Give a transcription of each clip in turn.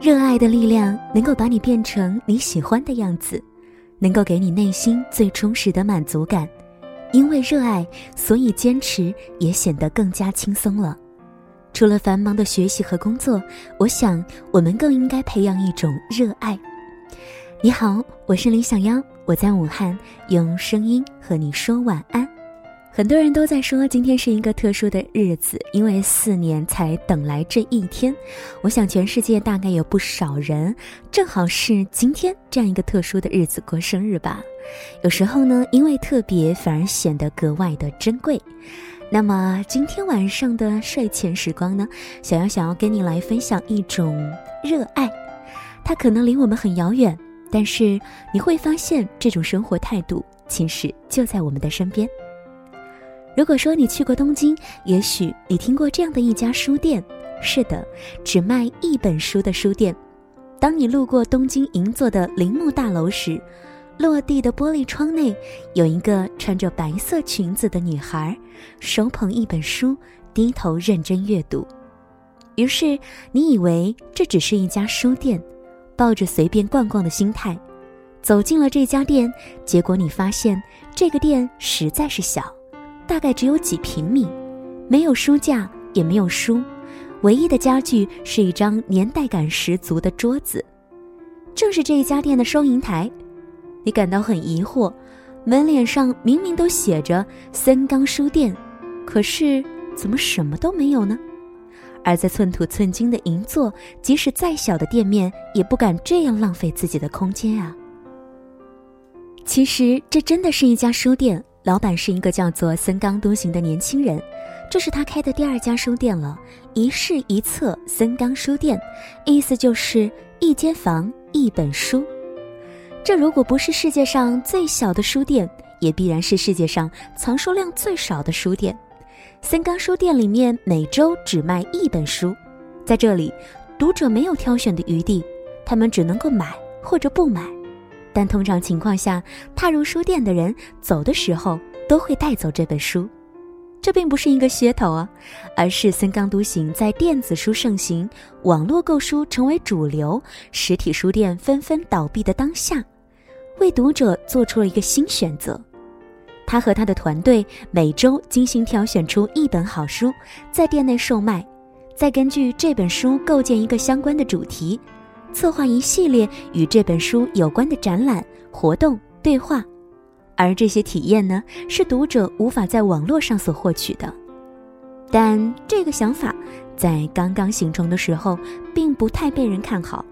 热爱的力量能够把你变成你喜欢的样子，能够给你内心最充实的满足感。因为热爱，所以坚持也显得更加轻松了。除了繁忙的学习和工作，我想我们更应该培养一种热爱。你好，我是李小妖，我在武汉用声音和你说晚安。很多人都在说今天是一个特殊的日子，因为四年才等来这一天。我想全世界大概有不少人正好是今天这样一个特殊的日子过生日吧。有时候呢，因为特别反而显得格外的珍贵。那么今天晚上的睡前时光呢，小妖想要跟你来分享一种热爱，它可能离我们很遥远，但是你会发现这种生活态度其实就在我们的身边。如果说你去过东京，也许你听过这样的一家书店。是的，只卖一本书的书店。当你路过东京银座的铃木大楼时，落地的玻璃窗内有一个穿着白色裙子的女孩，手捧一本书，低头认真阅读。于是你以为这只是一家书店，抱着随便逛逛的心态，走进了这家店。结果你发现这个店实在是小。大概只有几平米，没有书架，也没有书，唯一的家具是一张年代感十足的桌子。正是这一家店的收银台，你感到很疑惑，门脸上明明都写着森冈书店，可是怎么什么都没有呢？而在寸土寸金的银座，即使再小的店面，也不敢这样浪费自己的空间啊。其实这真的是一家书店。老板是一个叫做森冈都行的年轻人，这是他开的第二家书店了。一室一册森冈书店，意思就是一间房一本书。这如果不是世界上最小的书店，也必然是世界上藏书量最少的书店。森冈书店里面每周只卖一本书，在这里，读者没有挑选的余地，他们只能够买或者不买。但通常情况下，踏入书店的人走的时候都会带走这本书，这并不是一个噱头啊，而是森冈都行在电子书盛行、网络购书成为主流、实体书店纷纷倒闭的当下，为读者做出了一个新选择。他和他的团队每周精心挑选出一本好书，在店内售卖，再根据这本书构建一个相关的主题。策划一系列与这本书有关的展览活动、对话，而这些体验呢，是读者无法在网络上所获取的。但这个想法在刚刚形成的时候，并不太被人看好。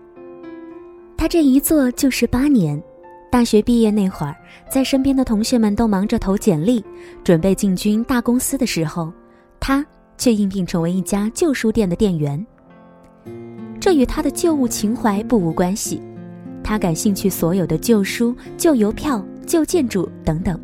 他这一做就是八年，大学毕业那会儿，在身边的同学们都忙着投简历，准备进军大公司的时候，他却应聘成为一家旧书店的店员。这与他的旧物情怀不无关系，他感兴趣所有的旧书、旧邮票、旧建筑等等。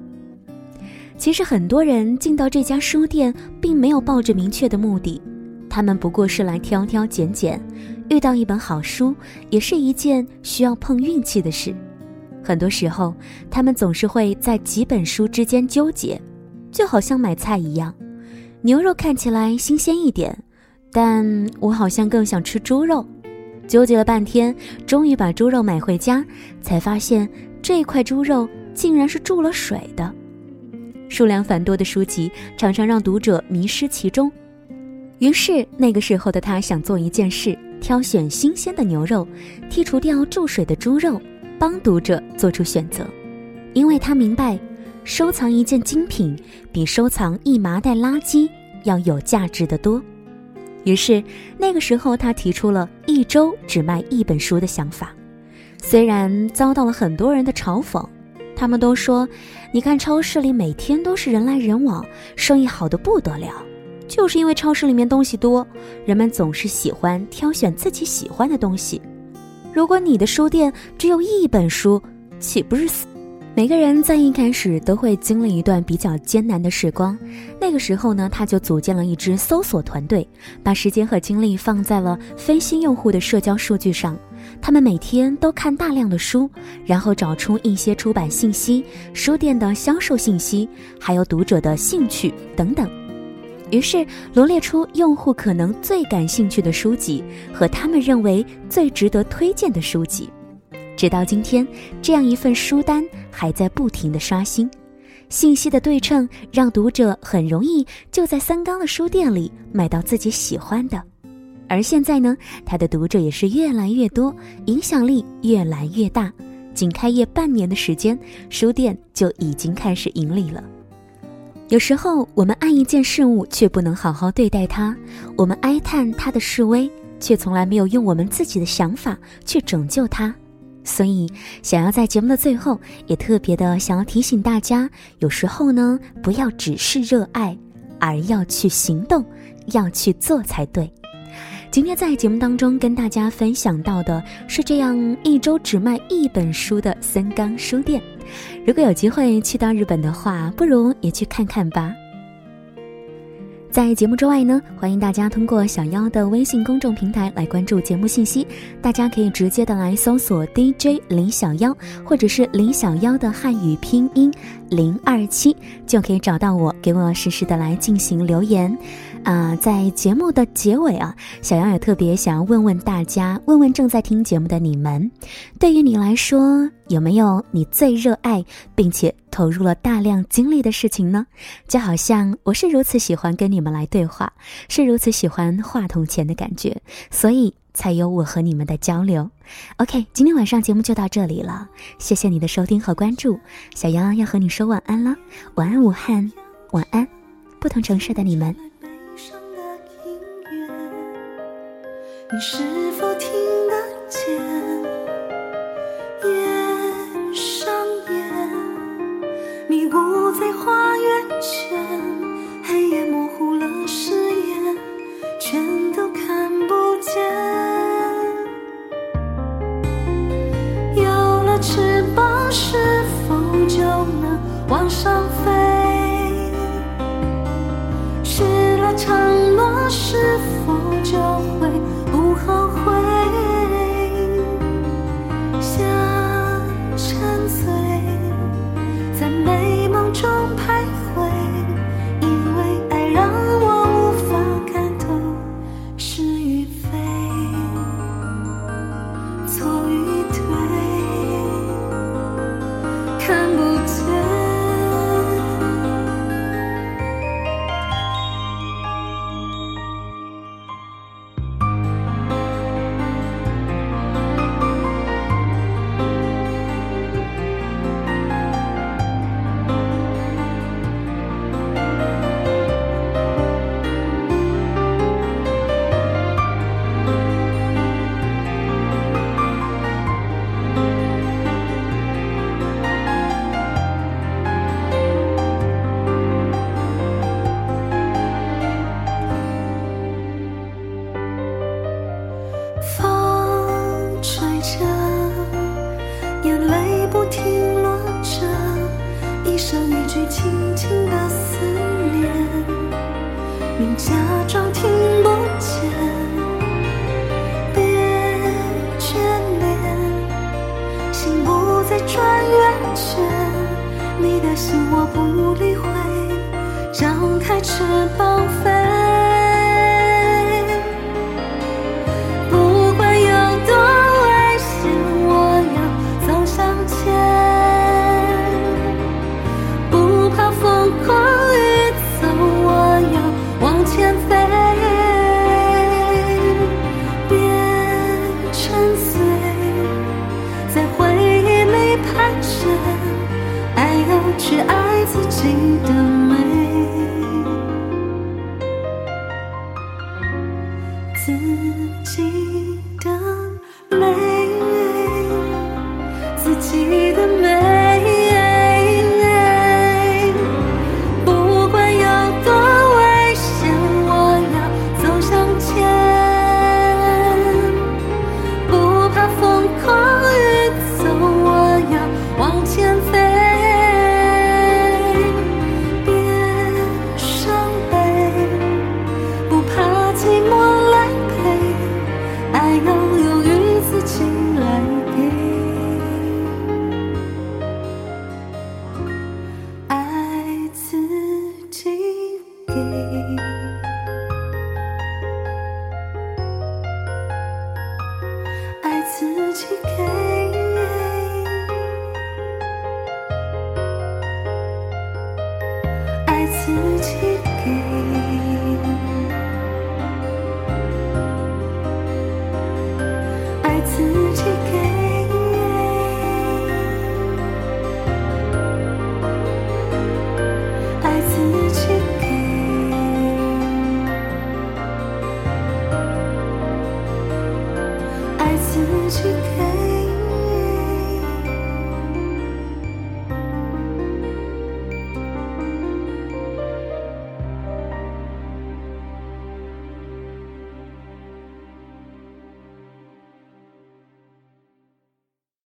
其实很多人进到这家书店，并没有抱着明确的目的，他们不过是来挑挑拣拣，遇到一本好书也是一件需要碰运气的事。很多时候，他们总是会在几本书之间纠结，就好像买菜一样，牛肉看起来新鲜一点。但我好像更想吃猪肉，纠结了半天，终于把猪肉买回家，才发现这块猪肉竟然是注了水的。数量繁多的书籍常常让读者迷失其中，于是那个时候的他想做一件事：挑选新鲜的牛肉，剔除掉注水的猪肉，帮读者做出选择。因为他明白，收藏一件精品比收藏一麻袋垃圾要有价值的多。于是，那个时候他提出了一周只卖一本书的想法，虽然遭到了很多人的嘲讽，他们都说：“你看超市里每天都是人来人往，生意好的不得了，就是因为超市里面东西多，人们总是喜欢挑选自己喜欢的东西。如果你的书店只有一本书，岂不是死？”每个人在一开始都会经历一段比较艰难的时光，那个时候呢，他就组建了一支搜索团队，把时间和精力放在了分析用户的社交数据上。他们每天都看大量的书，然后找出一些出版信息、书店的销售信息，还有读者的兴趣等等。于是罗列出用户可能最感兴趣的书籍和他们认为最值得推荐的书籍。直到今天，这样一份书单还在不停的刷新。信息的对称让读者很容易就在三缸的书店里买到自己喜欢的。而现在呢，他的读者也是越来越多，影响力越来越大。仅开业半年的时间，书店就已经开始盈利了。有时候我们爱一件事物，却不能好好对待它；我们哀叹它的示威，却从来没有用我们自己的想法去拯救它。所以，想要在节目的最后，也特别的想要提醒大家：有时候呢，不要只是热爱，而要去行动，要去做才对。今天在节目当中跟大家分享到的是这样一周只卖一本书的森冈书店。如果有机会去到日本的话，不如也去看看吧。在节目之外呢，欢迎大家通过小妖的微信公众平台来关注节目信息。大家可以直接的来搜索 DJ 李小妖，或者是李小妖的汉语拼音零二七，就可以找到我，给我实时的来进行留言。啊，在节目的结尾啊，小杨也特别想要问问大家，问问正在听节目的你们，对于你来说，有没有你最热爱并且投入了大量精力的事情呢？就好像我是如此喜欢跟你们来对话，是如此喜欢话筒前的感觉，所以才有我和你们的交流。OK，今天晚上节目就到这里了，谢谢你的收听和关注，小杨要和你说晚安了，晚安武汉，晚安不同城市的你们。你是否听得见？夜上烟，迷雾在花园圈，黑夜模糊了誓言，全都看不见。有了翅膀，是否就能往上飞？你假装听不见别眷恋心不再转圆圈。你的心我不理会张开翅膀飞爱自己给。